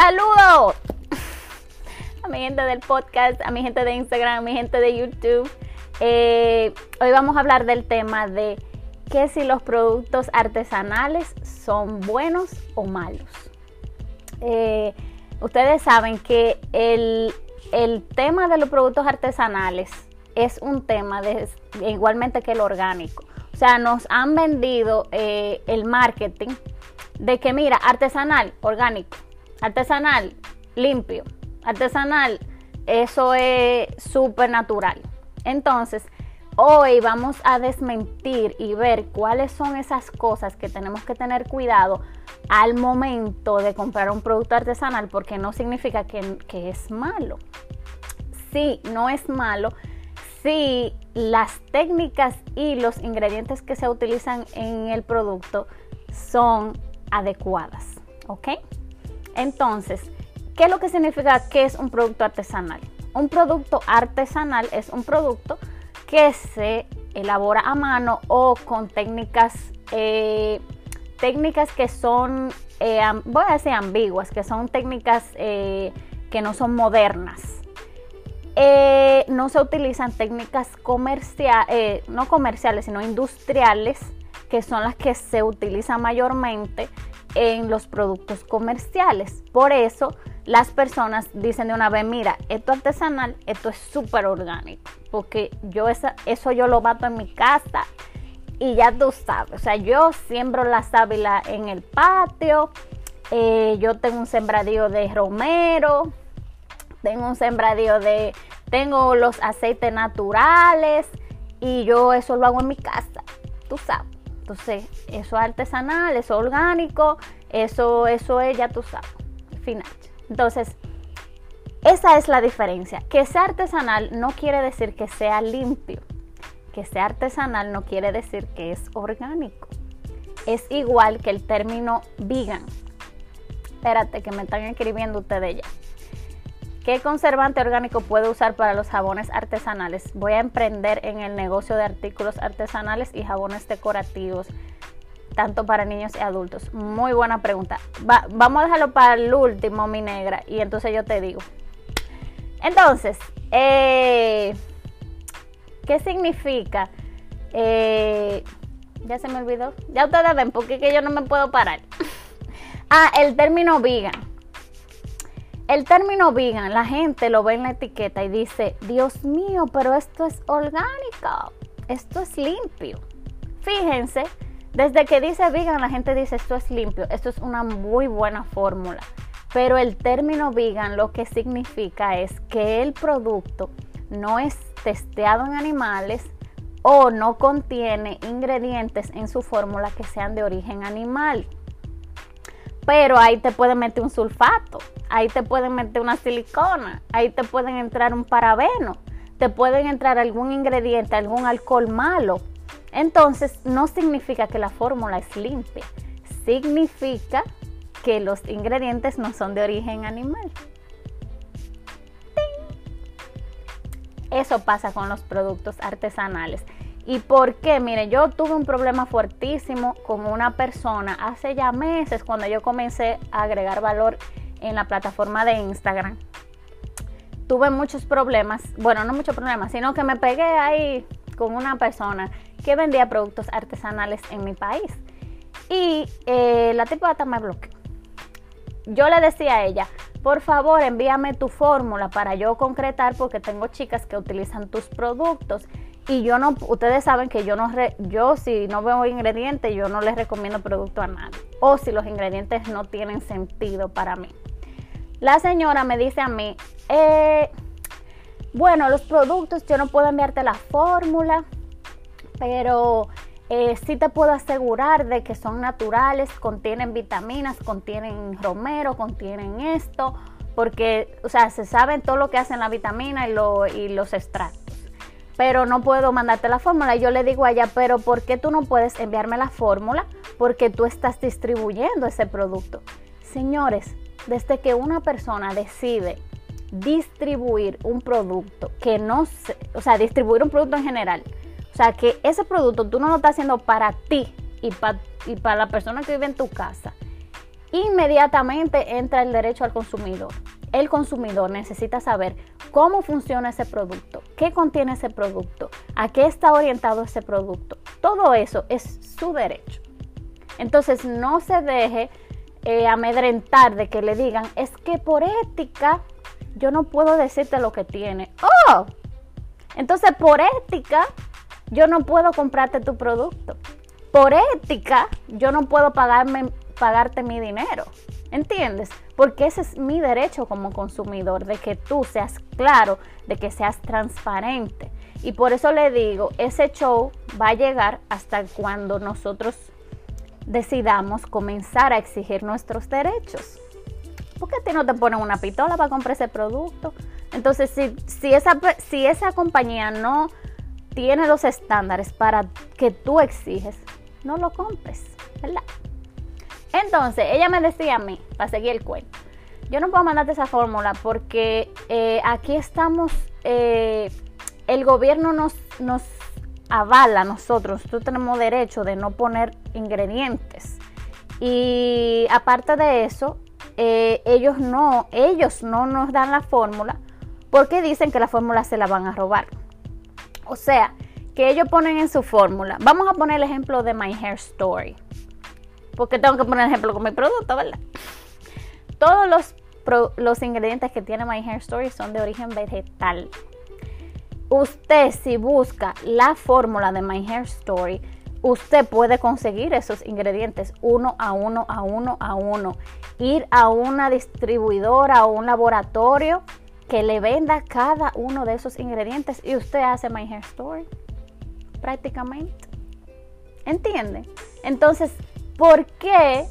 Saludos a mi gente del podcast, a mi gente de Instagram, a mi gente de YouTube. Eh, hoy vamos a hablar del tema de que si los productos artesanales son buenos o malos. Eh, ustedes saben que el, tema de los productos artesanales es un tema igualmente que el orgánico. O sea, nos han vendido eh, el marketing de que mira, artesanal, orgánico, artesanal, limpio, artesanal, eso es súper natural. Entonces, Hoy vamos a desmentir y ver cuáles son esas cosas que tenemos que tener cuidado al momento de comprar un producto artesanal porque no significa que, es malo. Sí, no es malo si las técnicas y los ingredientes que se utilizan en el producto son adecuadas. ¿Ok? Entonces, ¿qué es lo que significa que es un producto artesanal? Un producto artesanal es un producto que se elabora a mano o con técnicas, eh, técnicas que son, eh, voy a decir ambiguas, que son técnicas eh, que no son modernas. no se utilizan técnicas comerciales, no comerciales, sino industriales, que son las que se utilizan mayormente en los productos comerciales. Por eso las personas dicen de una vez, mira, esto es artesanal, esto es súper orgánico, porque yo eso yo lo bato en mi casa y ya tú sabes, o sea, yo siembro la sábila en el patio, eh, yo tengo un sembradío de romero, tengo un sembradío de, tengo los aceites naturales y yo eso lo hago en mi casa, tú sabes. Entonces, eso es artesanal, eso es orgánico, eso, eso es, ya tú sabes, final. Entonces, esa es la diferencia. Que sea artesanal no quiere decir que sea limpio. Que sea artesanal no quiere decir que es orgánico. Es igual que el término vegan. Espérate, que me están escribiendo ustedes ya. ¿Qué conservante orgánico puedo usar para los jabones artesanales? Voy a emprender en el negocio de artículos artesanales y jabones decorativos tanto para niños y adultos? Muy buena pregunta. vamos a dejarlo para el último, mi negra, y entonces yo te digo. Entonces, eh, ¿qué significa? Eh, ya se me olvidó. Ya ustedes ven, porque que yo no me puedo parar. ah, el término vegan. El término vegan, la gente lo ve en la etiqueta y dice, Dios mío, pero esto es orgánico, esto es limpio. Fíjense desde que dice vegan, la gente dice esto es limpio, esto es una muy buena fórmula. Pero el término vegan lo que significa es que el producto no es testeado en animales o no contiene ingredientes en su fórmula que sean de origen animal. Pero ahí te pueden meter un sulfato, ahí te pueden meter una silicona, ahí te pueden entrar un parabeno, te pueden entrar algún ingrediente, algún alcohol malo entonces, no significa que la fórmula es limpia, significa que los ingredientes no son de origen animal. Eso pasa con los productos artesanales. ¿Y por qué? Mire, yo tuve un problema fuertísimo con una persona hace ya meses cuando yo comencé a agregar valor en la plataforma de Instagram. Tuve muchos problemas, bueno, no muchos problemas, sino que me pegué ahí con una persona que vendía productos artesanales en mi país. Y eh, la tipa me bloqueó. Yo le decía a ella, por favor envíame tu fórmula para yo concretar porque tengo chicas que utilizan tus productos y yo no, ustedes saben que yo no, yo si no veo ingredientes, yo no les recomiendo producto a nadie. O si los ingredientes no tienen sentido para mí. La señora me dice a mí, eh, bueno, los productos yo no puedo enviarte la fórmula pero eh, sí te puedo asegurar de que son naturales, contienen vitaminas, contienen romero, contienen esto, porque, o sea, se sabe todo lo que hacen la vitamina y, y los extractos. Pero no puedo mandarte la fórmula. Yo le digo a ella, pero ¿por qué tú no puedes enviarme la fórmula? Porque tú estás distribuyendo ese producto. Señores, desde que una persona decide distribuir un producto que no se, o sea, distribuir un producto en general, o sea, que ese producto tú no lo estás haciendo para ti y, y para la persona que vive en tu casa. inmediatamente entra el derecho al consumidor. El consumidor necesita saber cómo funciona ese producto, qué contiene ese producto, a qué está orientado ese producto. Todo eso es su derecho. Entonces no se deje eh, amedrentar de que le digan, es que por ética yo no puedo decirte lo que tiene. ¡Oh! Entonces por ética yo no puedo comprarte tu producto. Por ética yo no puedo pagarme, pagarte mi dinero. ¿Entiendes? Porque ese es mi derecho como consumidor, de que tú seas claro, de que seas transparente. Y por eso le digo, ese show va a llegar hasta cuando nosotros decidamos comenzar a exigir nuestros derechos. ¿Por qué a ti no te ponen una pistola para comprar ese producto? Entonces, si, esa, si esa compañía no tiene los estándares para que tú exiges, no lo compres, ¿verdad? Entonces, ella me decía a mí, para seguir el cuento, yo no puedo mandarte esa fórmula porque eh, aquí estamos, eh, el gobierno nos, nos avala nosotros, nosotros tenemos derecho de no poner ingredientes. Y aparte de eso, eh, ellos no, ellos no nos dan la fórmula porque dicen que la fórmula se la van a robar. O sea, que ellos ponen en su fórmula. Vamos a poner el ejemplo de My Hair Story. Porque tengo que poner el ejemplo con mi producto, ¿verdad? Todos los, los ingredientes que tiene My Hair Story son de origen vegetal. Usted si busca la fórmula de My Hair Story, usted puede conseguir esos ingredientes uno a uno, a uno, a uno. Ir a una distribuidora o un laboratorio que le venda cada uno de esos ingredientes y usted hace My Hair Story prácticamente. ¿Entiende? Entonces, ¿por qué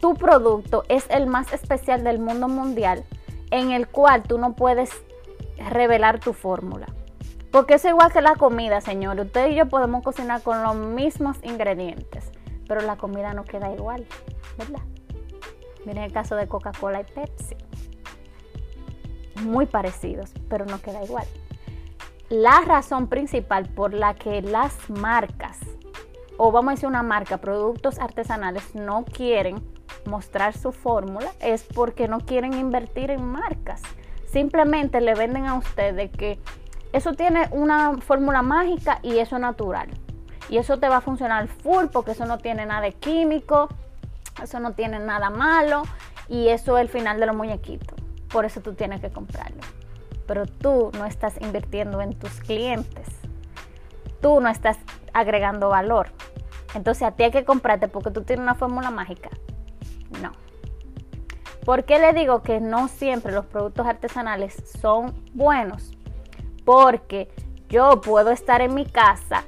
tu producto es el más especial del mundo mundial en el cual tú no puedes revelar tu fórmula? Porque es igual que la comida, señor. Usted y yo podemos cocinar con los mismos ingredientes, pero la comida no queda igual, ¿verdad? Miren el caso de Coca-Cola y Pepsi. Muy parecidos, pero no queda igual. La razón principal por la que las marcas, o vamos a decir una marca, productos artesanales, no quieren mostrar su fórmula es porque no quieren invertir en marcas. Simplemente le venden a usted de que eso tiene una fórmula mágica y eso es natural. Y eso te va a funcionar full porque eso no tiene nada de químico, eso no tiene nada malo y eso es el final de los muñequitos. Por eso tú tienes que comprarlo. Pero tú no estás invirtiendo en tus clientes. Tú no estás agregando valor. Entonces a ti hay que comprarte porque tú tienes una fórmula mágica. No. ¿Por qué le digo que no siempre los productos artesanales son buenos? Porque yo puedo estar en mi casa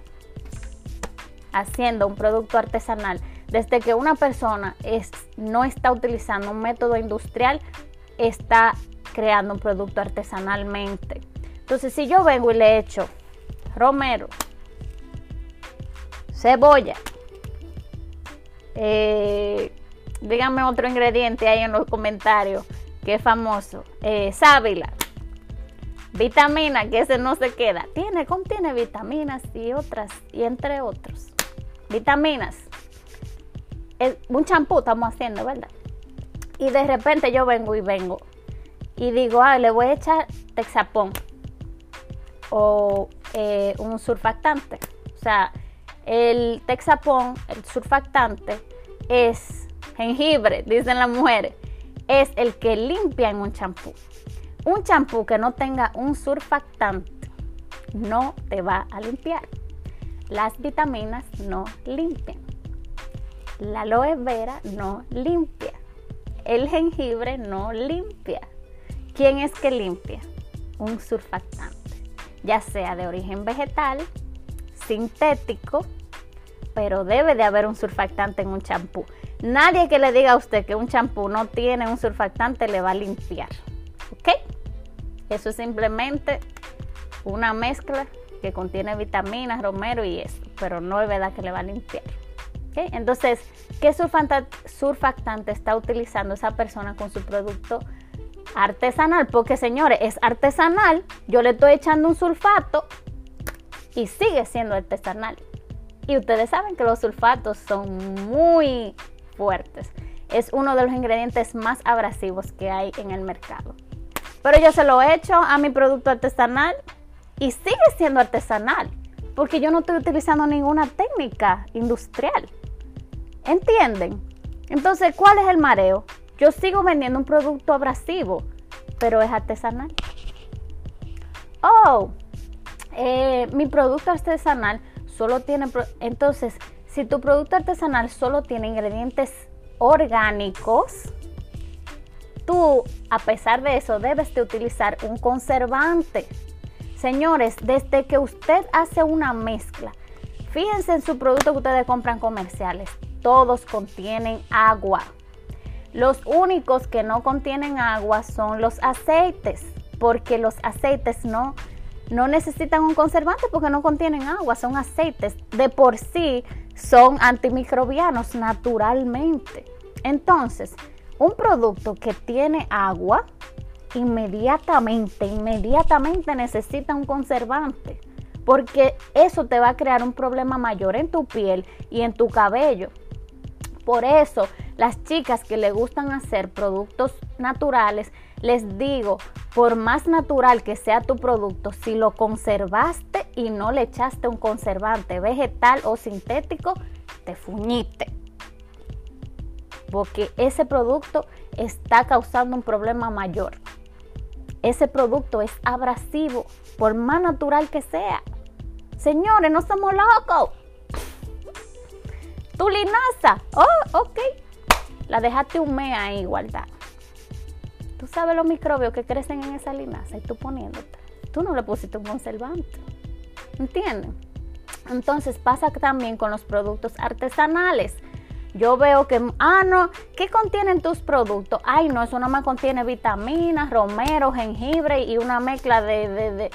haciendo un producto artesanal desde que una persona no está utilizando un método industrial, está creando un producto artesanalmente. Entonces, si yo vengo y le echo romero, cebolla, eh, díganme otro ingrediente ahí en los comentarios que es famoso, eh, sábila, Vitamina, que ese no se queda. Tiene, contiene vitaminas y otras, y entre otros. Vitaminas. un champú estamos haciendo, ¿verdad? Y de repente yo vengo y vengo. Y digo, ah, le voy a echar texapón. O eh, un surfactante. O sea, el texapón, el surfactante, es jengibre, dicen las mujeres. Es el que limpia en un champú. Un champú que no tenga un surfactante no te va a limpiar. Las vitaminas no limpian. La aloe vera no limpia. El jengibre no limpia. ¿Quién es que limpia? Un surfactante, ya sea de origen vegetal, sintético, pero debe de haber un surfactante en un champú. Nadie que le diga a usted que un champú no tiene un surfactante le va a limpiar. ¿Ok? Eso es simplemente una mezcla que contiene vitaminas, romero y eso, pero no es verdad que le va a limpiar. Entonces, ¿qué surfactante está utilizando esa persona con su producto artesanal? Porque señores, es artesanal, yo le estoy echando un sulfato y sigue siendo artesanal. Y ustedes saben que los sulfatos son muy fuertes es uno de los ingredientes más abrasivos que hay en el mercado. Pero yo se lo he hecho a mi producto artesanal y sigue siendo artesanal, porque yo no estoy utilizando ninguna técnica industrial. ¿Entienden? Entonces, ¿cuál es el mareo? Yo sigo vendiendo un producto abrasivo, pero es artesanal. Oh, eh, mi producto artesanal solo tiene... Entonces, si tu producto artesanal solo tiene ingredientes orgánicos, tú, a pesar de eso, debes de utilizar un conservante. Señores, desde que usted hace una mezcla, fíjense en su producto que ustedes compran comerciales, todos contienen agua. Los únicos que no contienen agua son los aceites, porque los aceites no, no necesitan un conservante porque no contienen agua, son aceites. De por sí son antimicrobianos naturalmente. Entonces, un producto que tiene agua, inmediatamente, inmediatamente necesita un conservante, porque eso te va a crear un problema mayor en tu piel y en tu cabello. Por eso, las chicas que le gustan hacer productos naturales, les digo, por más natural que sea tu producto, si lo conservaste y no le echaste un conservante vegetal o sintético, te fuñiste porque ese producto está causando un problema mayor. Ese producto es abrasivo, por más natural que sea. Señores, no somos locos. Tu linaza, oh, ok. La dejaste un mes ahí guardada. Tú sabes los microbios que crecen en esa linaza y tú poniéndote. Tú no le pusiste un conservante. ¿Entienden? Entonces pasa también con los productos artesanales yo veo que, ah, no, ¿qué contienen tus productos? Ay, no, eso no me contiene vitaminas, romero, jengibre y una mezcla de, de,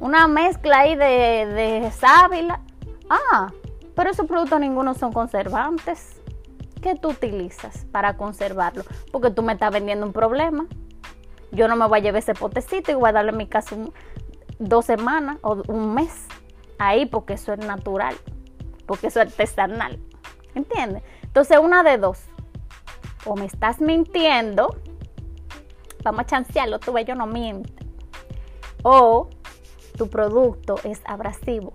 una mezcla ahí de, de sábila. Ah, pero esos productos ninguno son conservantes. ¿Qué tú utilizas para conservarlo? Porque tú me estás vendiendo un problema. Yo no me voy a llevar ese potecito y voy a darle en mi caso dos semanas o un mes ahí porque eso es natural, porque eso es artesanal. ¿Entiendes? Entonces, una de dos. O me estás mintiendo, vamos a chancearlo, tu bello no miente. O tu producto es abrasivo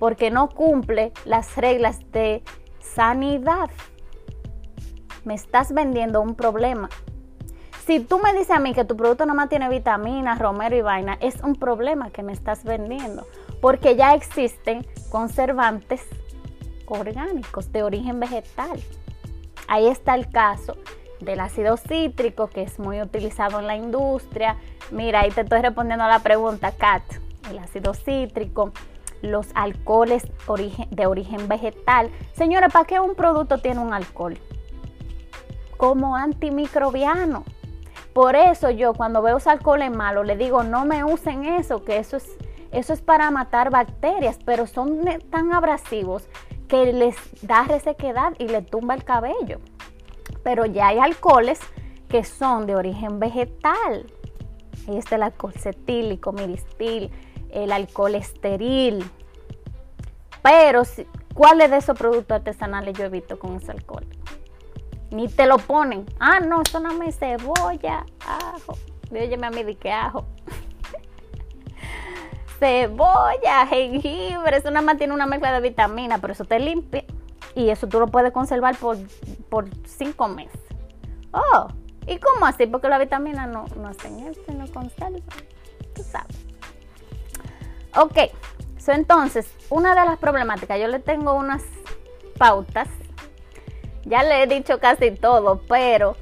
porque no cumple las reglas de sanidad. Me estás vendiendo un problema. Si tú me dices a mí que tu producto no tiene vitaminas, romero y vaina, es un problema que me estás vendiendo. Porque ya existen conservantes orgánicos de origen vegetal. Ahí está el caso del ácido cítrico que es muy utilizado en la industria. Mira, ahí te estoy respondiendo a la pregunta, Kat. El ácido cítrico, los alcoholes de origen vegetal. Señores, ¿para qué un producto tiene un alcohol? Como antimicrobiano. Por eso yo cuando veo alcoholes malos le digo, no me usen eso, que eso es, eso es para matar bacterias, pero son tan abrasivos que les da resequedad y le tumba el cabello. Pero ya hay alcoholes que son de origen vegetal. Ahí está el alcohol cetílico, miristil, el alcohol esteril. Pero, ¿cuáles de esos productos artesanales yo evito con ese alcohol? Ni te lo ponen. Ah, no, eso no me cebolla, ajo. Óyeme a mí de qué ajo cebolla, jengibre, eso nada más tiene una mezcla de vitamina, pero eso te limpia y eso tú lo puedes conservar por, por cinco meses. Oh, ¿y cómo así? Porque la vitamina no, no hacen eso, no conserva. Tú sabes. Ok, so, entonces, una de las problemáticas, yo le tengo unas pautas. Ya le he dicho casi todo, pero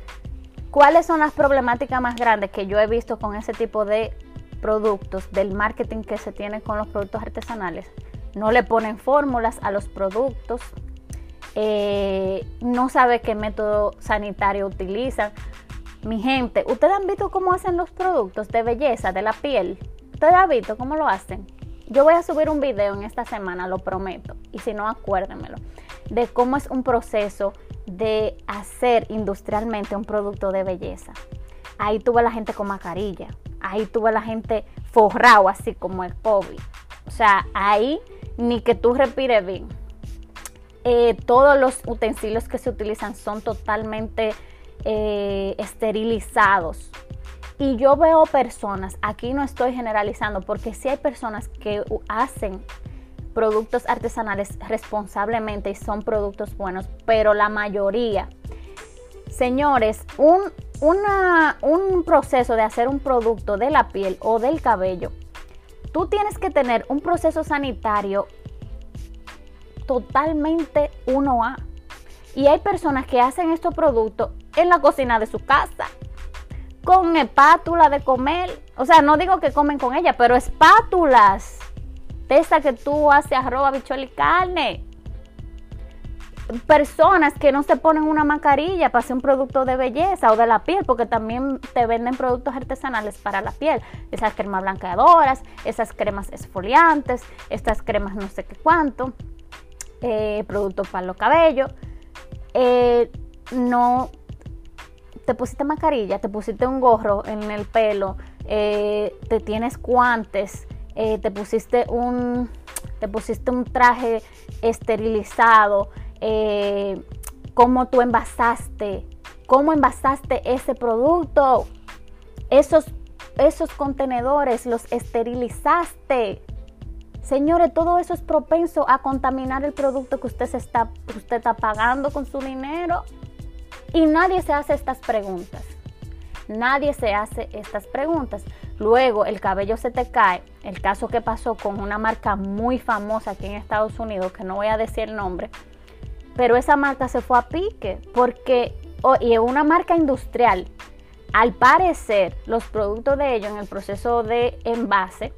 ¿cuáles son las problemáticas más grandes que yo he visto con ese tipo de productos, del marketing que se tiene con los productos artesanales. No le ponen fórmulas a los productos, eh, no sabe qué método sanitario utilizan. Mi gente, ¿ustedes han visto cómo hacen los productos de belleza de la piel? ¿Ustedes han visto cómo lo hacen? Yo voy a subir un video en esta semana, lo prometo, y si no, acuérdenmelo, de cómo es un proceso de hacer industrialmente un producto de belleza. Ahí tuve la gente con mascarilla, ahí tuve la gente forrado así como el COVID. O sea, ahí ni que tú respires bien. Eh, todos los utensilios que se utilizan son totalmente eh, esterilizados. Y yo veo personas, aquí no estoy generalizando, porque sí hay personas que hacen productos artesanales responsablemente y son productos buenos, pero la mayoría, señores, un, un proceso de hacer un producto de la piel o del cabello, tú tienes que tener un proceso sanitario totalmente 1A. Y hay personas que hacen estos productos en la cocina de su casa, con espátula de comer. O sea, no digo que comen con ella, pero espátulas. De esa que tú haces arroz, bichuela y carne. Personas que no se ponen una mascarilla para hacer un producto de belleza o de la piel, porque también te venden productos artesanales para la piel. Esas cremas blanqueadoras, esas cremas esfoliantes, estas cremas no sé qué cuánto, eh, productos para los cabellos. Eh, no te pusiste mascarilla, te pusiste un gorro en el pelo, eh, te tienes guantes, eh, te pusiste un te pusiste un traje esterilizado, eh, cómo tú envasaste, cómo envasaste ese producto, esos, esos contenedores los esterilizaste. Señores, todo eso es propenso a contaminar el producto que usted, se está, usted está pagando con su dinero. Y nadie se hace estas preguntas. Nadie se hace estas preguntas. Luego el cabello se te cae. El caso que pasó con una marca muy famosa aquí en Estados Unidos, que no voy a decir el nombre, pero esa marca se fue a pique porque, y es una marca industrial, al parecer los productos de ellos en el proceso de envase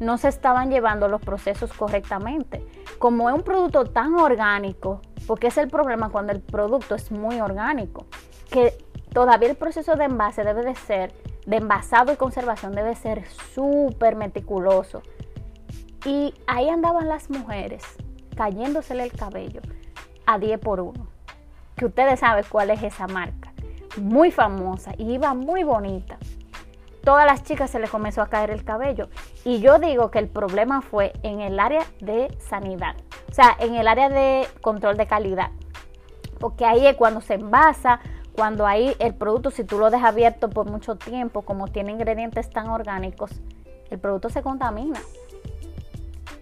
no se estaban llevando los procesos correctamente. Como es un producto tan orgánico, porque es el problema cuando el producto es muy orgánico, que todavía el proceso de envase debe de ser, de envasado y conservación debe ser súper meticuloso. Y ahí andaban las mujeres cayéndosele el cabello a 10 por 1. Que ustedes saben cuál es esa marca. Muy famosa y iba muy bonita todas las chicas se les comenzó a caer el cabello. Y yo digo que el problema fue en el área de sanidad, o sea, en el área de control de calidad. Porque ahí es cuando se envasa, cuando ahí el producto, si tú lo dejas abierto por mucho tiempo, como tiene ingredientes tan orgánicos, el producto se contamina.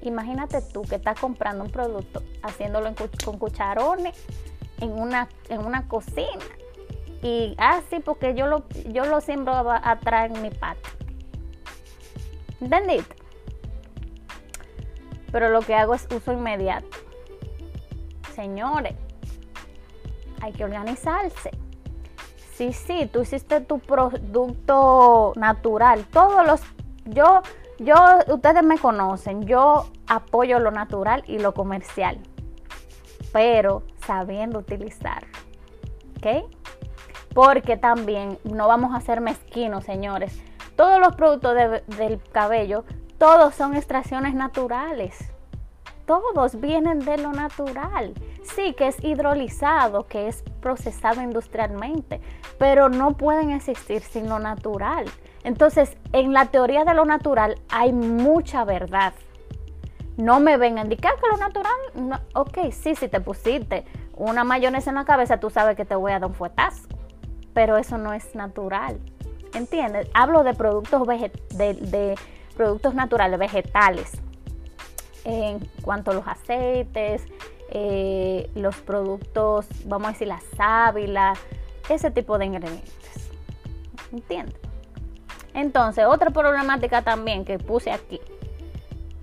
Imagínate tú que estás comprando un producto, haciéndolo con cucharones en una, en una cocina y así ah, porque yo lo, yo lo siembro atrás en mi patio. ¿Entendiste? Pero lo que hago es uso inmediato. Señores, hay que organizarse. Sí, sí, tú hiciste tu producto natural. Todos los, yo, yo, ustedes me conocen, yo apoyo lo natural y lo comercial, pero sabiendo utilizarlo. ¿Ok? porque también no vamos a ser mezquinos, señores. Todos los productos del cabello, todos son extracciones naturales. Todos vienen de lo natural. Sí, que es hidrolizado, que es procesado industrialmente, pero no pueden existir sin lo natural. Entonces, en la teoría de lo natural hay mucha verdad. No me vengan a indicar que lo natural, ok, sí, si te pusiste una mayonesa en la cabeza, tú sabes que te voy a dar un fuetazo pero eso no es natural. ¿Entiendes? Hablo de productos, de, productos naturales, vegetales, en cuanto a los aceites, eh, los productos, vamos a decir, la sábila, ese tipo de ingredientes. ¿Entiendes? Entonces, otra problemática también que puse aquí,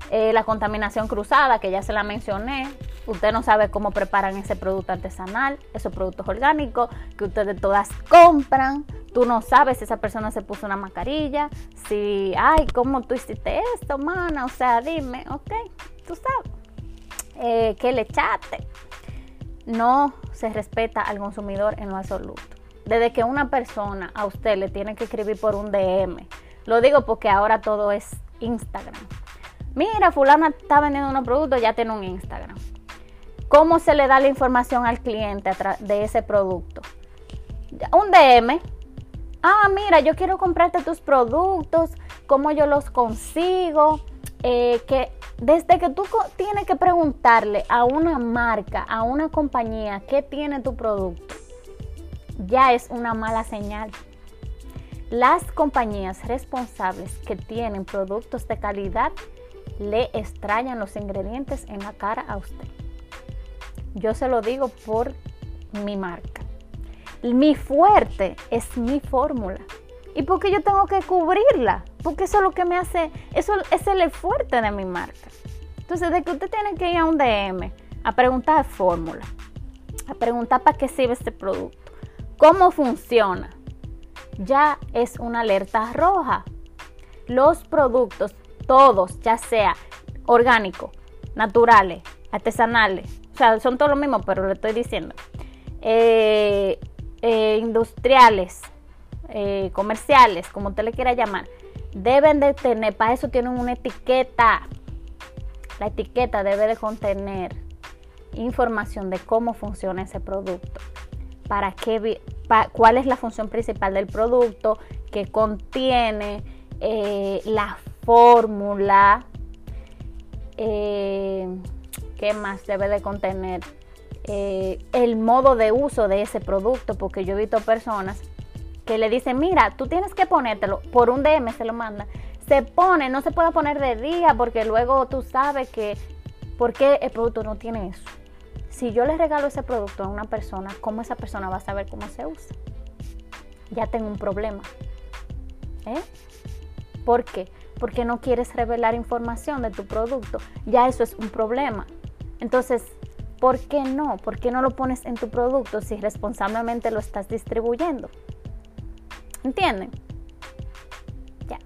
eh, la contaminación cruzada, que ya se la mencioné, Usted no sabe cómo preparan ese producto artesanal, esos productos orgánicos que ustedes todas compran. Tú no sabes si esa persona se puso una mascarilla, si, ay, ¿cómo tú hiciste esto, mana? O sea, dime, ok, tú sabes. Eh, ¿Qué le echaste? No se respeta al consumidor en lo absoluto. Desde que una persona a usted le tiene que escribir por un DM, lo digo porque ahora todo es Instagram. Mira, fulana está vendiendo unos productos, ya tiene un Instagram. ¿Cómo se le da la información al cliente de ese producto? Un DM. Ah, mira, yo quiero comprarte tus productos, cómo yo los consigo, eh, desde que tú tienes que preguntarle a una marca, a una compañía, qué tiene tu producto, ya es una mala señal. Las compañías responsables que tienen productos de calidad le extrañan los ingredientes en la cara a usted. Yo se lo digo por mi marca. Mi fuerte es mi fórmula. ¿Y por qué yo tengo que cubrirla? Porque eso es lo que me hace, eso es el fuerte de mi marca. Entonces, de que usted tiene que ir a un DM a preguntar fórmula, a preguntar para qué sirve este producto, cómo funciona, ya es una alerta roja. Los productos, todos, ya sea orgánicos, naturales, artesanales, o sea, son todos lo mismo, pero lo estoy diciendo, eh, eh, industriales, eh, comerciales, como usted le quiera llamar, deben de tener, para eso tienen una etiqueta. La etiqueta debe de contener información de cómo funciona ese producto, para qué, cuál es la función principal del producto, que contiene eh, la fórmula, eh, qué más debe de contener, eh, el modo de uso de ese producto, porque yo he visto personas que le dicen, mira, tú tienes que ponértelo, por un DM se lo manda, se pone, no se puede poner de día porque luego tú sabes que, ¿por qué el producto no tiene eso? Si yo le regalo ese producto a una persona, ¿cómo esa persona va a saber cómo se usa? Ya tengo un problema. ¿Eh? ¿Por qué? Porque no quieres revelar información de tu producto. Ya eso es un problema. Entonces, ¿por qué no? ¿Por qué no lo pones en tu producto si responsablemente lo estás distribuyendo? ¿Entienden? Ya.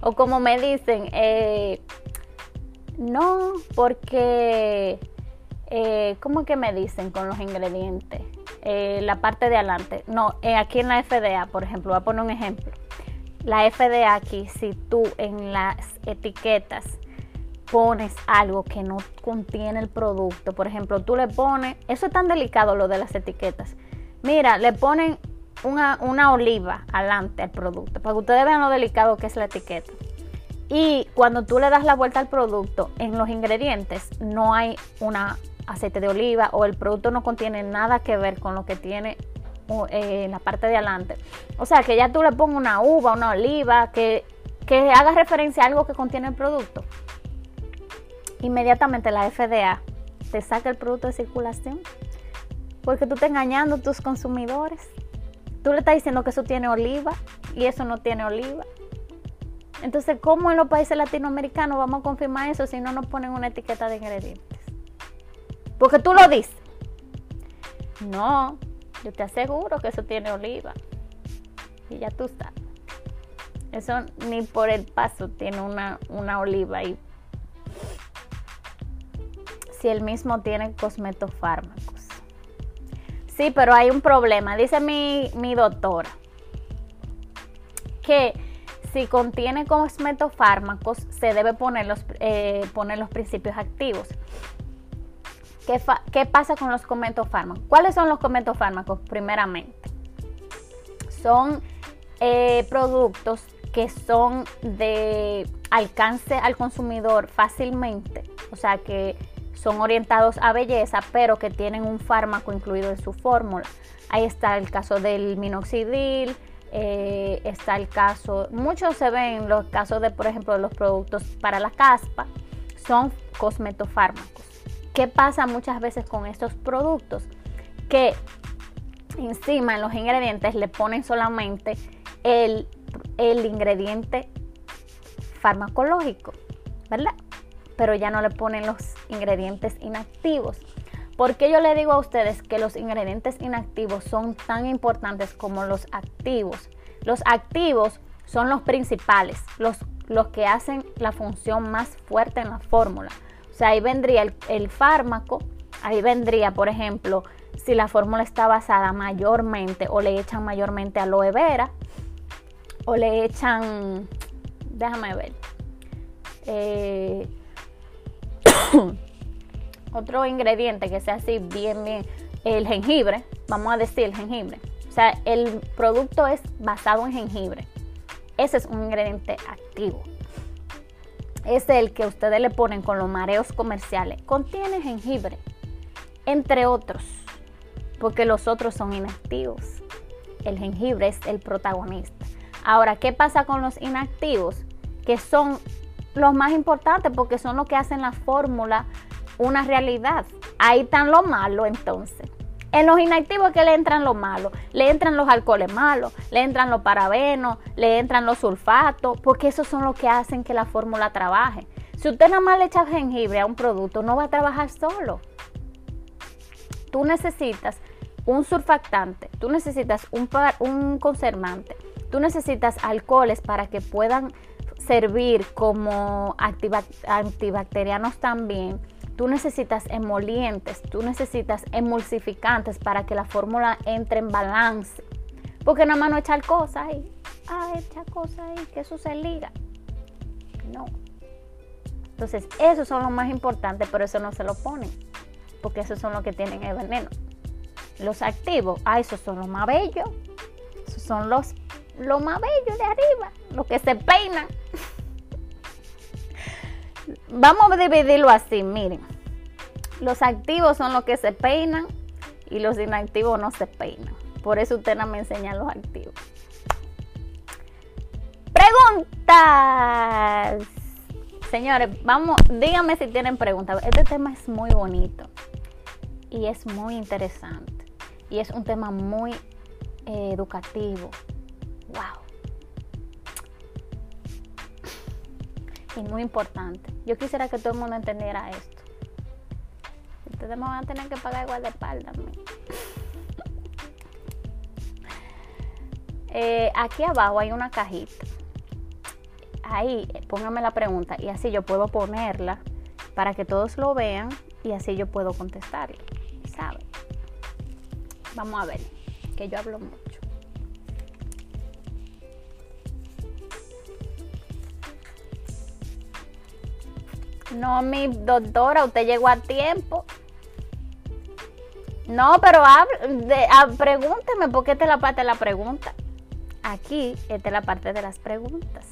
O como me dicen, eh, no, porque, eh, ¿cómo que me dicen con los ingredientes? Eh, la parte de adelante. No, aquí en la FDA, por ejemplo, voy a poner un ejemplo. La FDA aquí, si tú en las etiquetas pones algo que no contiene el producto, por ejemplo, tú le pones, eso es tan delicado lo de las etiquetas. Mira, le ponen una, oliva adelante al producto, para que ustedes vean lo delicado que es la etiqueta. Y cuando tú le das la vuelta al producto, en los ingredientes no hay una aceite de oliva o el producto no contiene nada que ver con lo que tiene eh, en la parte de adelante. O sea, que ya tú le pongas una uva, una oliva, que, que haga referencia a algo que contiene el producto. Inmediatamente la FDA te saca el producto de circulación porque tú estás engañando a tus consumidores. Tú le estás diciendo que eso tiene oliva y eso no tiene oliva. Entonces, ¿cómo en los países latinoamericanos vamos a confirmar eso si no nos ponen una etiqueta de ingredientes? Porque tú lo dices. No, yo te aseguro que eso tiene oliva. Y ya tú sabes. Eso ni por el paso tiene una, una oliva ahí. Si el mismo tiene cosmetofármacos. Sí, pero hay un problema. Dice mi, doctora que si contiene cosmetofármacos se debe poner los, eh, poner los principios activos. ¿Qué, ¿Qué, pasa con los comentofármacos? ¿Cuáles son los comentofármacos? Primeramente, son eh, productos que son de alcance al consumidor fácilmente, o sea que son orientados a belleza, pero que tienen un fármaco incluido en su fórmula. Ahí está el caso del minoxidil, eh, está el caso, muchos se ven los casos de, por ejemplo, los productos para la caspa, son cosmetofármacos. ¿Qué pasa muchas veces con estos productos? Que encima en los ingredientes le ponen solamente el, el ingrediente farmacológico, ¿verdad? pero ya no le ponen los ingredientes inactivos. ¿Por qué yo le digo a ustedes que los ingredientes inactivos son tan importantes como los activos? Los activos son los principales, los, los que hacen la función más fuerte en la fórmula. O sea, ahí vendría el, el fármaco, ahí vendría, por ejemplo, si la fórmula está basada mayormente o le echan mayormente aloe vera o le echan, déjame ver, eh, otro ingrediente que sea así bien, bien, el jengibre, vamos a decir el jengibre. O sea, el producto es basado en jengibre. Ese es un ingrediente activo. es el que ustedes le ponen con los mareos comerciales. Contiene jengibre, entre otros, porque los otros son inactivos. El jengibre es el protagonista. Ahora, ¿qué pasa con los inactivos? Que son los más importantes porque son los que hacen la fórmula una realidad. Ahí están lo malo entonces. En los inactivos que le entran lo malo, le entran los alcoholes malos, le entran los parabenos, le entran los sulfatos, porque esos son los que hacen que la fórmula trabaje. Si usted nada más le echa jengibre a un producto, no va a trabajar solo. Tú necesitas un surfactante, tú necesitas un, un conservante, tú necesitas alcoholes para que puedan servir como antibacterianos también Tú necesitas emolientes, tú necesitas emulsificantes para que la fórmula entre en balance. Porque nada más no echar cosas ahí. Ah, echar cosas ahí, que eso se liga. No. Entonces, esos son los más importantes, pero eso no se lo ponen. Porque esos son los que tienen el veneno. Los activos, ah, esos son los más bellos. Esos son los, los más bellos de arriba. Los que se peinan. Vamos a dividirlo así, miren. Los activos son los que se peinan y los inactivos no se peinan. Por eso usted no me enseña los activos. Preguntas. Señores, vamos, díganme si tienen preguntas. Este tema es muy bonito y es muy interesante. Y es un tema muy eh, educativo. Wow. Y muy importante. Yo quisiera que todo el mundo entendiera esto. Ustedes me van a tener que pagar igual de espalda. Eh, aquí abajo hay una cajita. Ahí póngame la pregunta y así yo puedo ponerla para que todos lo vean y así yo puedo contestarle. ¿Saben? Vamos a ver, que yo hablo mucho. No, mi doctora, usted llegó a tiempo. No, pero de, ah, pregúnteme, porque esta es la parte de la pregunta. Aquí, esta es la parte de las preguntas.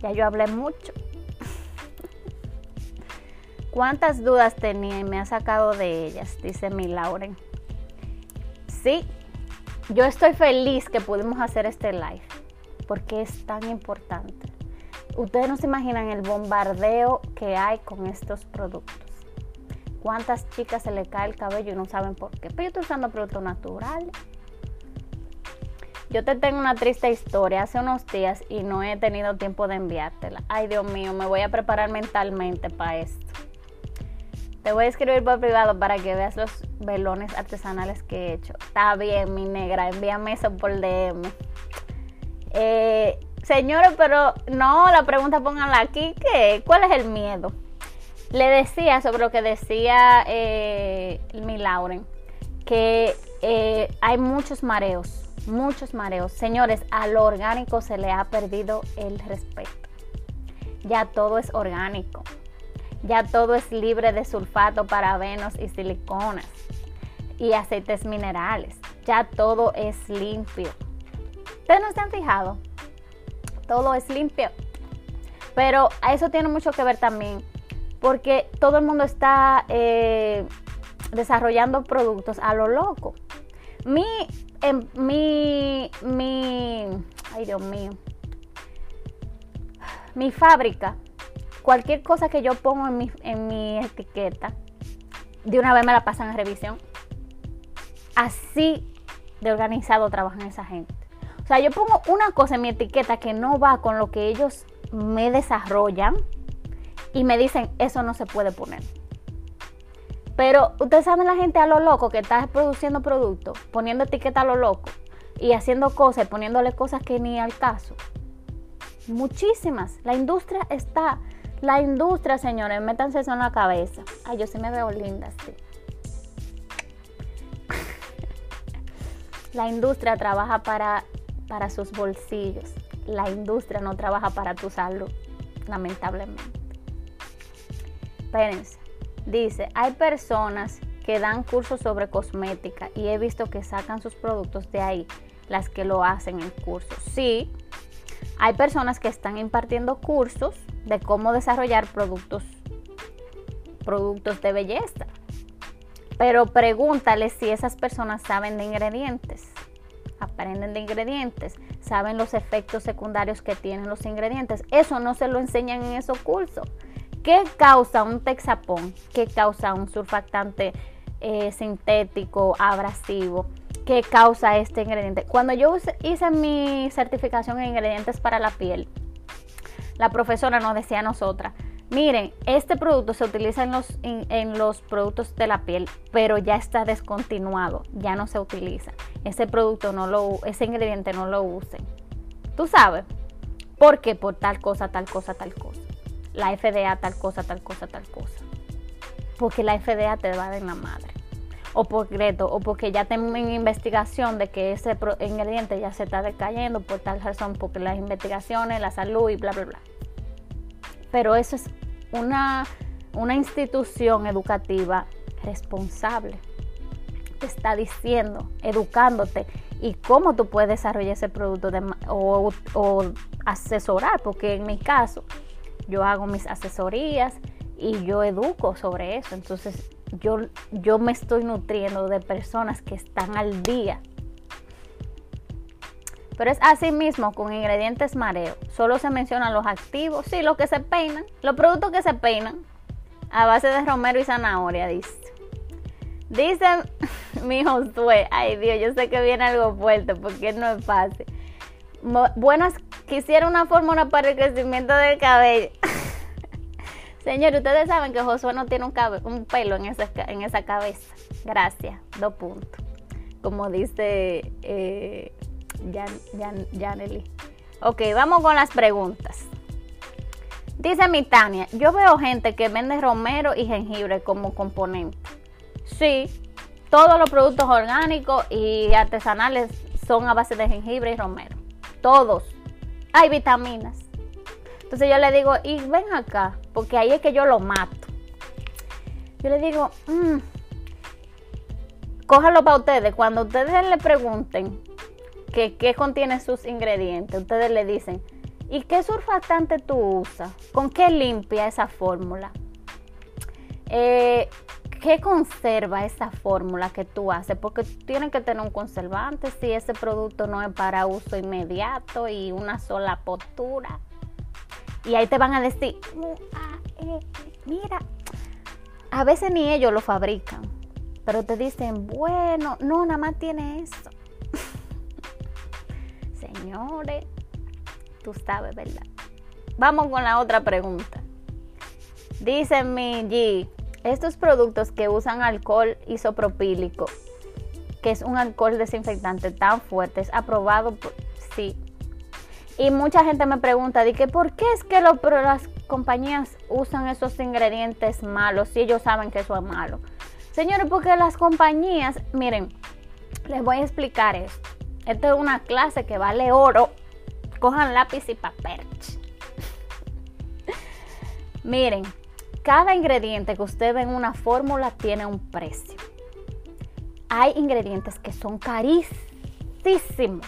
Ya yo hablé mucho. ¿Cuántas dudas tenía y me ha sacado de ellas? Dice mi Lauren. Sí, yo estoy feliz que pudimos hacer este live, porque es tan importante ustedes no se imaginan el bombardeo que hay con estos productos. ¿Cuántas chicas se le cae el cabello y no saben por qué? Pero yo estoy usando productos naturales. Yo te tengo una triste historia hace unos días y no he tenido tiempo de enviártela. Ay, Dios mío, me voy a preparar mentalmente para esto. Te voy a escribir por privado para que veas los velones artesanales que he hecho. Está bien, mi negra, envíame eso por DM. Eh, Señores, pero no, la pregunta pónganla aquí, ¿qué? ¿Cuál es el miedo? Le decía sobre lo que decía eh, mi Lauren, que eh, hay muchos mareos, muchos mareos. Señores, a lo orgánico se le ha perdido el respeto. Ya todo es orgánico. Ya todo es libre de sulfato, parabenos y siliconas y aceites minerales. Ya todo es limpio. ¿Ustedes no se han fijado? Todo es limpio. Pero eso tiene mucho que ver también, porque todo el mundo está eh, desarrollando productos a lo loco. Mi, em, mi, mi, ay Dios mío, mi fábrica, cualquier cosa que yo pongo en mi, en mi etiqueta, de una vez me la pasan a revisión. Así de organizado trabajan esa gente. O sea, yo pongo una cosa en mi etiqueta que no va con lo que ellos me desarrollan y me dicen, eso no se puede poner. Pero ustedes saben la gente a lo loco que está produciendo productos, poniendo etiqueta a lo loco y haciendo cosas y poniéndole cosas que ni al caso. Muchísimas. La industria está. La industria, señores, métanse eso en la cabeza. Ay, yo sí me veo linda, sí. la industria trabaja para para sus bolsillos. La industria no trabaja para tu salud, lamentablemente. Espérense. Dice, hay personas que dan cursos sobre cosmética y he visto que sacan sus productos de ahí, las que lo hacen en cursos. Sí, Hay personas que están impartiendo cursos de cómo desarrollar productos, productos de belleza. Pero pregúntale si esas personas saben de ingredientes, aprenden de ingredientes, saben los efectos secundarios que tienen los ingredientes. Eso no se lo enseñan en esos cursos. ¿Qué causa un texapón? ¿Qué causa un surfactante eh, sintético, abrasivo? ¿Qué causa este ingrediente? Cuando yo hice mi certificación en ingredientes para la piel, la profesora nos decía a nosotras, miren, este producto se utiliza en los, en, los productos de la piel, pero ya está descontinuado, ya no se utiliza. Ese producto no lo, ese ingrediente no lo usen. ¿Tú sabes? ¿Por qué? Por tal cosa, tal cosa, tal cosa. La FDA, tal cosa, tal cosa, tal cosa. Porque la FDA te va de la madre. O por greto, o porque ya tengo en investigación de que ese ingrediente ya se está decayendo por tal razón, porque las investigaciones, la salud y bla, bla, bla pero eso es una, institución educativa responsable. Te está diciendo, educándote y cómo tú puedes desarrollar ese producto o, asesorar, porque en mi caso yo hago mis asesorías y yo educo sobre eso. Entonces yo, yo me estoy nutriendo de personas que están al día pero es así mismo con ingredientes mareo. Solo se mencionan los activos, sí, los que se peinan, los productos que se peinan a base de romero y zanahoria, dice. Dice mi Josué, ay Dios, yo sé que viene algo fuerte porque no es fácil. Buenas, quisiera una fórmula para el crecimiento del cabello. Señor, ustedes saben que Josué no tiene un, un pelo en esa, en esa cabeza. Gracias, dos puntos. Como dice eh, Jan, Janely. Ok, vamos con las preguntas. Dice mi Tania, yo veo gente que vende romero y jengibre como componente. Sí, todos los productos orgánicos y artesanales son a base de jengibre y romero. Todos. Hay vitaminas. Entonces yo le digo, y ven acá, porque ahí es que yo lo mato. Yo le digo, mmm, cójalo para ustedes. Cuando ustedes le pregunten que qué contiene sus ingredientes. Ustedes le dicen, ¿y qué surfactante tú usas? ¿Con qué limpia esa fórmula? Eh, ¿Qué conserva esa fórmula que tú haces? Porque tiene que tener un conservante si ese producto no es para uso inmediato y una sola postura. Y ahí te van a decir, mira, a veces ni ellos lo fabrican, pero te dicen, bueno, no, nada más tiene eso señores, tú sabes, ¿verdad? Vamos con la otra pregunta. Dice mi G, estos productos que usan alcohol isopropílico, que es un alcohol desinfectante tan fuerte, es aprobado por... Sí. Y mucha gente me pregunta, ¿de que por qué es que las compañías usan esos ingredientes malos si ellos saben que eso es malo? Señores, porque las compañías, miren, les voy a explicar esto. Esto es una clase que vale oro. Cojan lápiz y papel. Miren, cada ingrediente que usted ve en una fórmula tiene un precio. Hay ingredientes que son carísimos.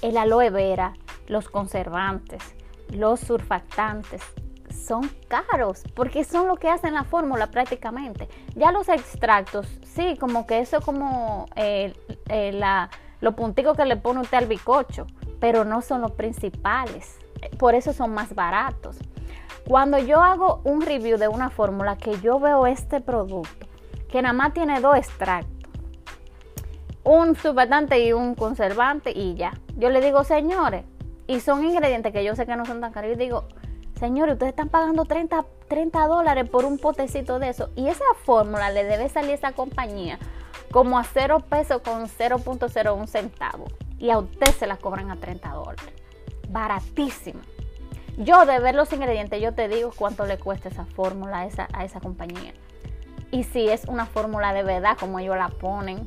El aloe vera, los conservantes, los surfactantes, son caros porque son lo que hacen la fórmula prácticamente. Ya los extractos, sí, como que eso como eh, eh, la los punticos que le pone usted al bicocho, pero no son los principales. Por eso son más baratos. Cuando yo hago un review de una fórmula que yo veo este producto, que nada más tiene dos extractos, un subvertante y un conservante y ya. Yo le digo, señores, y son ingredientes que yo sé que no son tan caros. Yo digo, señores, ustedes están pagando 30, 30 dólares por un potecito de eso. Y esa fórmula le debe salir a esa compañía como a 0 pesos con 0.01 centavo y a usted se la cobran a 30 dólares. Baratísima. Yo de ver los ingredientes, yo te digo cuánto le cuesta esa fórmula a esa, a esa compañía. Y si es una fórmula de verdad, como ellos la ponen,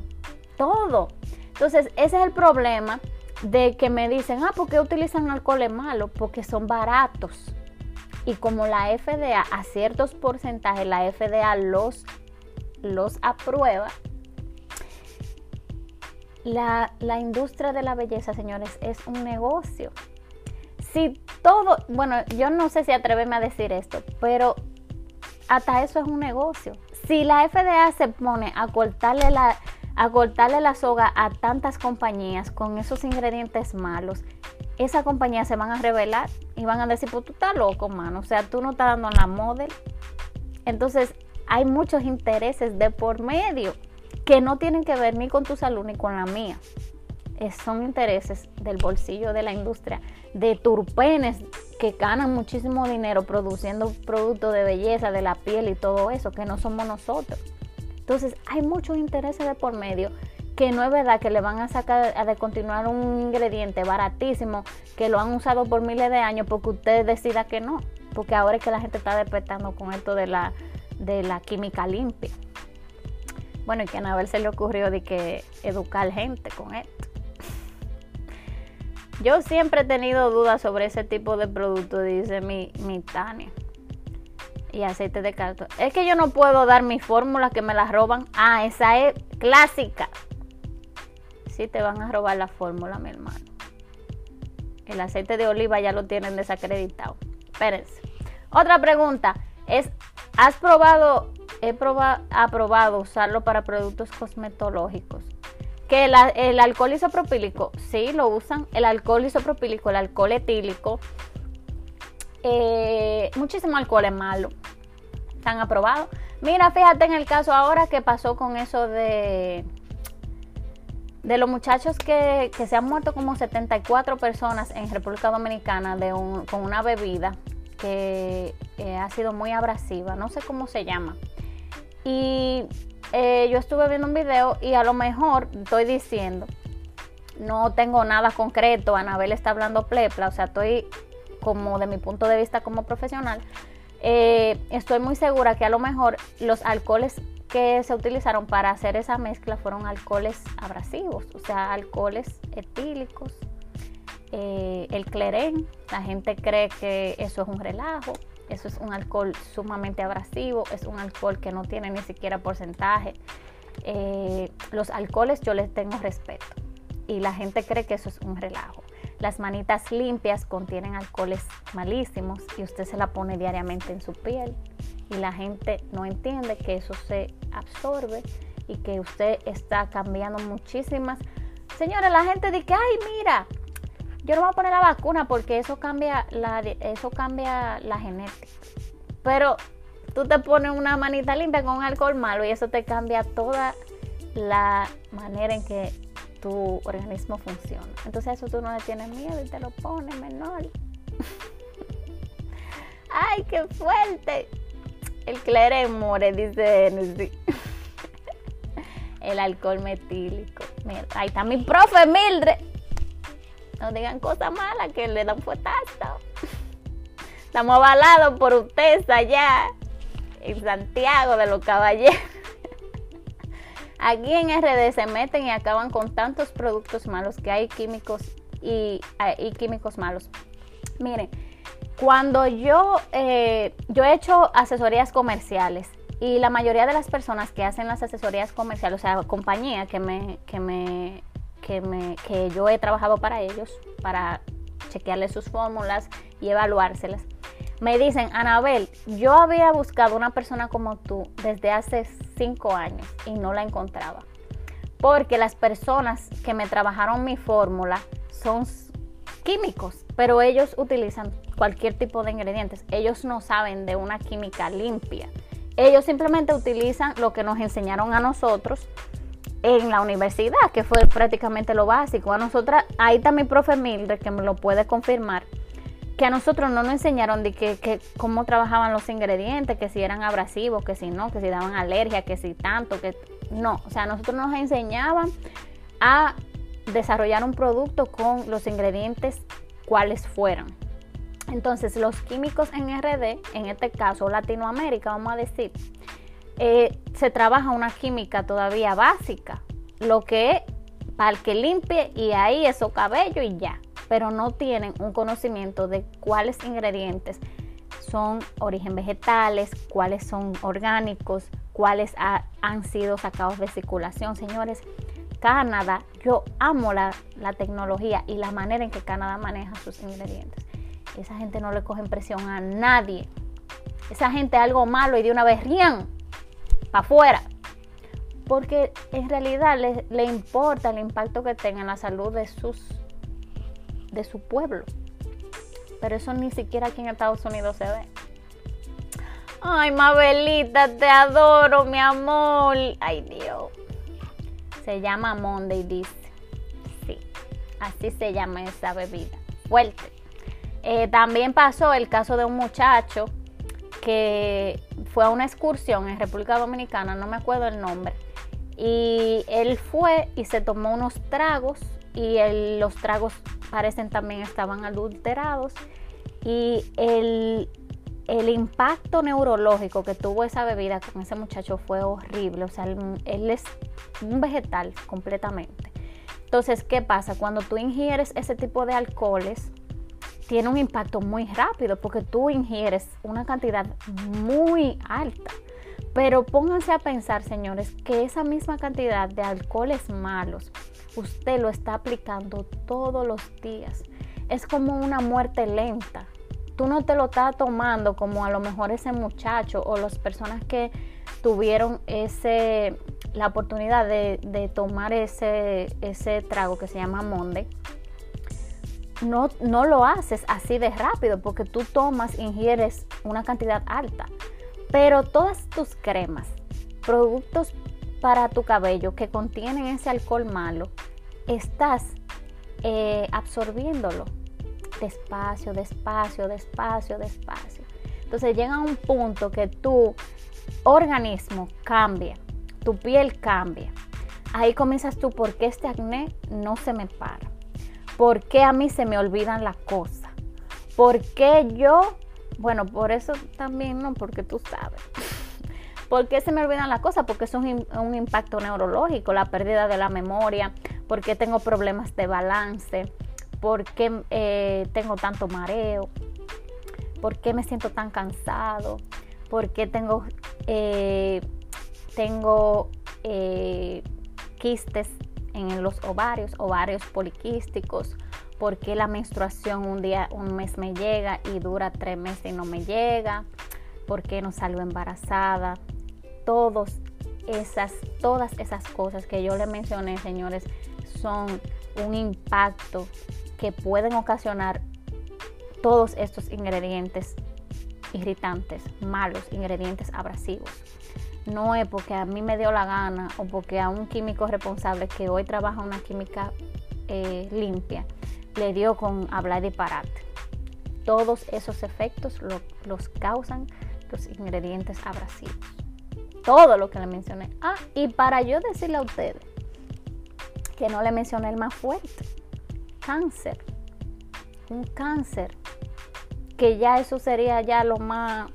todo. Entonces, ese es el problema de que me dicen, ah, ¿por qué utilizan alcoholes malos? Porque son baratos. Y como la FDA, a ciertos porcentajes, la FDA los, los aprueba, la, industria de la belleza, señores, es un negocio. Si todo, bueno, yo no sé si atreverme a decir esto, pero hasta eso es un negocio. Si la FDA se pone a cortarle la, a cortarle la soga a tantas compañías con esos ingredientes malos, esa compañía se van a revelar y van a decir, pues tú estás loco, mano. O sea, tú no estás dando la model. Entonces, hay muchos intereses de por medio que no tienen que ver ni con tu salud ni con la mía. Son intereses del bolsillo de la industria, de turpenes que ganan muchísimo dinero produciendo productos de belleza, de la piel y todo eso, que no somos nosotros. Entonces, hay muchos intereses de por medio que no es verdad que le van a sacar a de continuar un ingrediente baratísimo que lo han usado por miles de años porque usted decida que no, porque ahora es que la gente está despertando con esto de la, de la química limpia. Bueno, y que a Anabel se le ocurrió de que educar gente con esto. Yo siempre he tenido dudas sobre ese tipo de producto, dice mi, mi Tania y aceite de cartón. Es que yo no puedo dar mi fórmula que me la roban. Ah, esa es clásica. Si te van a robar la fórmula, mi hermano. El aceite de oliva ya lo tienen desacreditado. Espérense. Otra pregunta es, ¿has probado, he probado, aprobado usarlo para productos cosmetológicos? Que el alcohol isopropílico, sí, lo usan. El alcohol isopropílico, el alcohol etílico, eh, muchísimo alcohol es malo. Están aprobados. Mira, fíjate en el caso ahora que pasó con eso de de los muchachos que, se han muerto como 74 personas en República Dominicana de con una bebida que eh, ha sido muy abrasiva, no sé cómo se llama. Y eh, yo estuve viendo un video y a lo mejor estoy diciendo, no tengo nada concreto, Anabel está hablando plepla, o sea, estoy como de mi punto de vista como profesional, eh, estoy muy segura que a lo mejor los alcoholes que se utilizaron para hacer esa mezcla fueron alcoholes abrasivos, o sea, alcoholes etílicos. Eh, el clerén, la gente cree que eso es un relajo, eso es un alcohol sumamente abrasivo, es un alcohol que no tiene ni siquiera porcentaje. Eh, los alcoholes yo les tengo respeto y la gente cree que eso es un relajo. Las manitas limpias contienen alcoholes malísimos y usted se la pone diariamente en su piel y la gente no entiende que eso se absorbe y que usted está cambiando muchísimas. Señores, la gente dice, ay, mira, yo no voy a poner la vacuna porque eso cambia la, eso cambia la genética. Pero tú te pones una manita limpia con alcohol malo y eso te cambia toda la manera en que tu organismo funciona. Entonces eso tú no le tienes miedo y te lo pones menor. ¡Ay, qué fuerte! El clere more, dice El alcohol metílico. Mira, ahí está mi profe Mildred. No digan cosas malas que le dan fuetazo. Estamos avalados por ustedes allá en Santiago de los Caballeros. Aquí en RD se meten y acaban con tantos productos malos que hay químicos y, eh, químicos malos. Miren, cuando yo, eh, yo he hecho asesorías comerciales y la mayoría de las personas que hacen las asesorías comerciales, o sea, compañía que me, que me, que yo he trabajado para ellos, para chequearles sus fórmulas y evaluárselas, me dicen, Anabel, yo había buscado una persona como tú desde hace cinco años y no la encontraba. Porque las personas que me trabajaron mi fórmula son químicos, pero ellos utilizan cualquier tipo de ingredientes. Ellos no saben de una química limpia. Ellos simplemente utilizan lo que nos enseñaron a nosotros en la universidad, que fue prácticamente lo básico. A nosotras, ahí está mi profe Mildred, que me lo puede confirmar que a nosotros no nos enseñaron de que, cómo trabajaban los ingredientes, que si eran abrasivos, que si no, que si daban alergia, que si tanto, que no, o sea, nosotros nos enseñaban a desarrollar un producto con los ingredientes cuales fueran. Entonces, los químicos en RD, en este caso Latinoamérica, vamos a decir, eh, se trabaja una química todavía básica, lo que es para que limpie y ahí eso cabello y ya pero no tienen un conocimiento de cuáles ingredientes son origen vegetales, cuáles son orgánicos, cuáles han sido sacados de circulación. Señores, Canadá, yo amo la, la, tecnología y la manera en que Canadá maneja sus ingredientes. Esa gente no le coge presión a nadie. Esa gente algo malo y de una vez rían afuera. Porque en realidad le, le, importa el impacto que tenga en la salud de, sus, de su pueblo. Pero eso ni siquiera aquí en Estados Unidos se ve. Ay, Mabelita, te adoro, mi amor. Ay, Dios. Se llama Monday, dice. Sí, así se llama esa bebida. Fuerte. Eh, también pasó el caso de un muchacho que fue a una excursión en República Dominicana, no me acuerdo el nombre, y él fue y se tomó unos tragos y los tragos parecen también estaban adulterados y el, el, impacto neurológico que tuvo esa bebida con ese muchacho fue horrible, o sea, él es un vegetal completamente. Entonces, ¿qué pasa? Cuando tú ingieres ese tipo de alcoholes, tiene un impacto muy rápido porque tú ingieres una cantidad muy alta. Pero pónganse a pensar, señores, que esa misma cantidad de alcoholes malos usted lo está aplicando todos los días. Es como una muerte lenta. Tú no te lo estás tomando como a lo mejor ese muchacho o las personas que tuvieron ese, la oportunidad de, de tomar ese, ese trago que se llama Monde no, no lo haces así de rápido porque tú tomas, ingieres una cantidad alta. Pero todas tus cremas, productos para tu cabello que contienen ese alcohol malo, estás eh, absorbiéndolo despacio, despacio, despacio, despacio. Entonces llega un punto que tu organismo cambia, tu piel cambia. Ahí comienzas tú, porque este acné no se me para? ¿Por qué a mí se me olvidan las cosas? ¿Por qué yo? Bueno, por eso también no, porque tú sabes. ¿Por qué se me olvidan las cosas? Porque es un, un impacto neurológico, la pérdida de la memoria, porque tengo problemas de balance, porque eh, tengo tanto mareo, por qué me siento tan cansado, por qué tengo, eh, tengo eh, quistes en los ovarios, ovarios poliquísticos, por qué la menstruación un día, un mes me llega y dura tres meses y no me llega, por qué no salgo embarazada, todos esas, todas esas cosas que yo le mencioné, señores, son un impacto que pueden ocasionar todos estos ingredientes irritantes, malos, ingredientes abrasivos no es porque a mí me dio la gana o porque a un químico responsable que hoy trabaja una química eh, limpia le dio con hablar disparate. Todos esos efectos los causan los ingredientes abrasivos. Todo lo que le mencioné. Ah, y para yo decirle a ustedes que no le mencioné el más fuerte, cáncer. Un cáncer, que ya eso sería ya lo más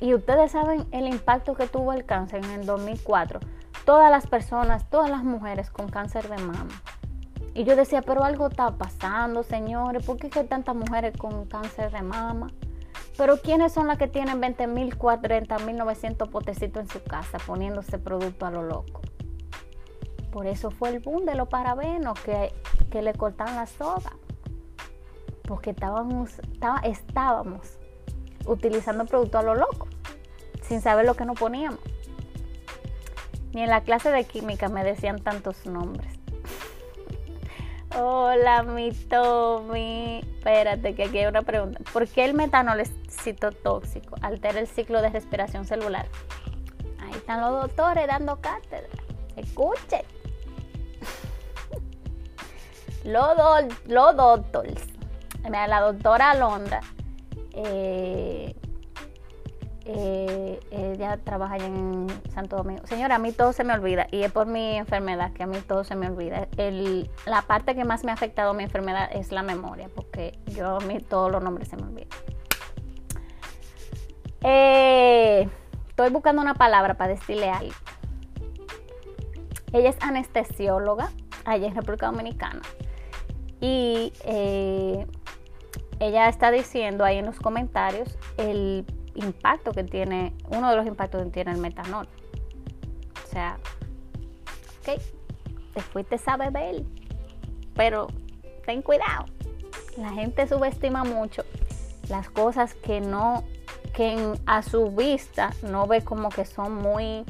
y ustedes saben el impacto que tuvo el cáncer en el 2004. Todas las personas, todas las mujeres con cáncer de mama. Y yo decía, pero algo está pasando, señores. ¿Por qué hay tantas mujeres con cáncer de mama? Pero ¿quiénes son las que tienen 20 mil, 40 mil, 900 potecitos en su casa poniéndose producto a lo loco? Por eso fue el boom de los parabenos que, que le cortaban la soga. Porque estábamos, estábamos utilizando producto a lo loco sin saber lo que nos poníamos. Ni en la clase de química me decían tantos nombres. Hola, mi Tommy. Espérate, que aquí hay una pregunta. ¿Por qué el metanol es citotóxico? Altera el ciclo de respiración celular. Ahí están los doctores dando cátedra. Escuchen. los, los doctores. La doctora Alondra eh, eh, ella trabaja allá en Santo Domingo. Señora, a mí todo se me olvida y es por mi enfermedad que a mí todo se me olvida. la parte que más me ha afectado mi enfermedad es la memoria, porque yo a mí todos los nombres se me olvidan. Eh, estoy buscando una palabra para decirle algo. Ella es anestesióloga allá en República Dominicana y ella está diciendo ahí en los comentarios el impacto que tiene, uno de los impactos que tiene el metanol. O sea, ok, te fuiste a beber, pero ten cuidado, La gente subestima mucho las cosas que no, que a su vista no ve como que son muy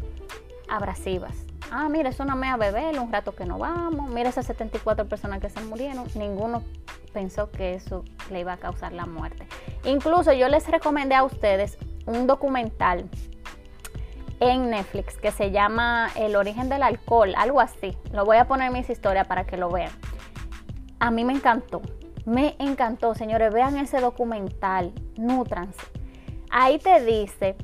abrasivas. Ah, mira, es una mea bebé, un rato que no vamos. Mira esas 74 personas que se murieron. Ninguno pensó que eso le iba a causar la muerte. Incluso yo les recomendé a ustedes un documental en Netflix que se llama El origen del alcohol, algo así. Lo voy a poner en mis historias para que lo vean. A mí me encantó, me encantó, señores. Vean ese documental, nutranse. Ahí te dice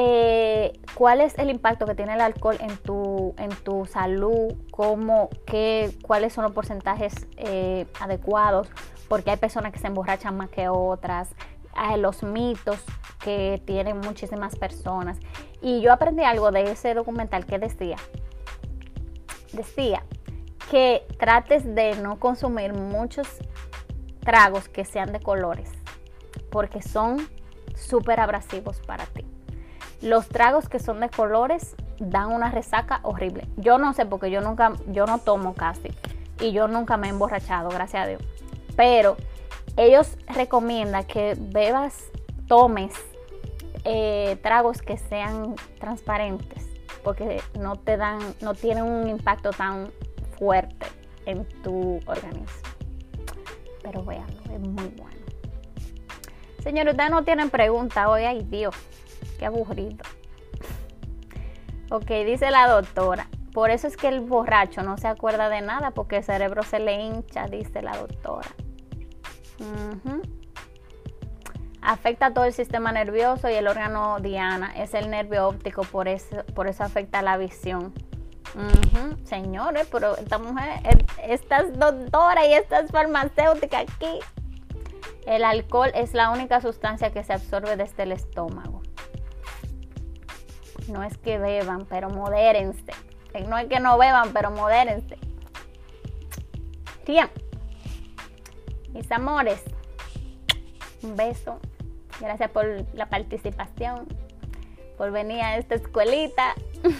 eh, cuál es el impacto que tiene el alcohol en tu, en tu salud, cómo, qué, cuáles son los porcentajes eh, adecuados, porque hay personas que se emborrachan más que otras, los mitos que tienen muchísimas personas. Y yo aprendí algo de ese documental que decía, decía que trates de no consumir muchos tragos que sean de colores, porque son súper abrasivos para ti. Los tragos que son de colores dan una resaca horrible. Yo no sé porque yo nunca, yo no tomo casi y yo nunca me he emborrachado, gracias a Dios. Pero ellos recomiendan que bebas, tomes eh, tragos que sean transparentes porque no te dan, no tienen un impacto tan fuerte en tu organismo. Pero véanlo, es muy bueno. Señores, ustedes no tienen pregunta hoy, ay Dios, qué aburrido. Ok, dice la doctora. Por eso es que el borracho no se acuerda de nada porque el cerebro se le hincha, dice la doctora. Afecta todo el sistema nervioso y el órgano diana es el nervio óptico, por eso, afecta la visión. Señores, pero esta mujer, estas doctora y estas farmacéuticas aquí. El alcohol es la única sustancia que se absorbe desde el estómago. No es que beban, pero modérense. No es que no beban, pero modérense. Bien. Mis amores, un beso. Gracias por la participación, por venir a esta escuelita.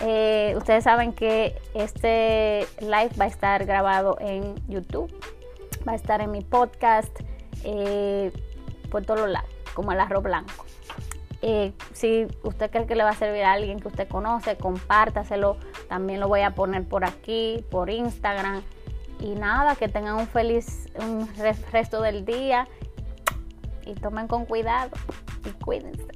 Eh, ustedes saben que este live va a estar grabado en YouTube, va a estar en mi podcast, eh, por todos lados, como el arroz blanco. Eh, si usted cree que le va a servir a alguien que usted conoce, compártaselo. También lo voy a poner por aquí, por Instagram. Y nada, que tengan un feliz resto del día y tomen con cuidado y cuídense.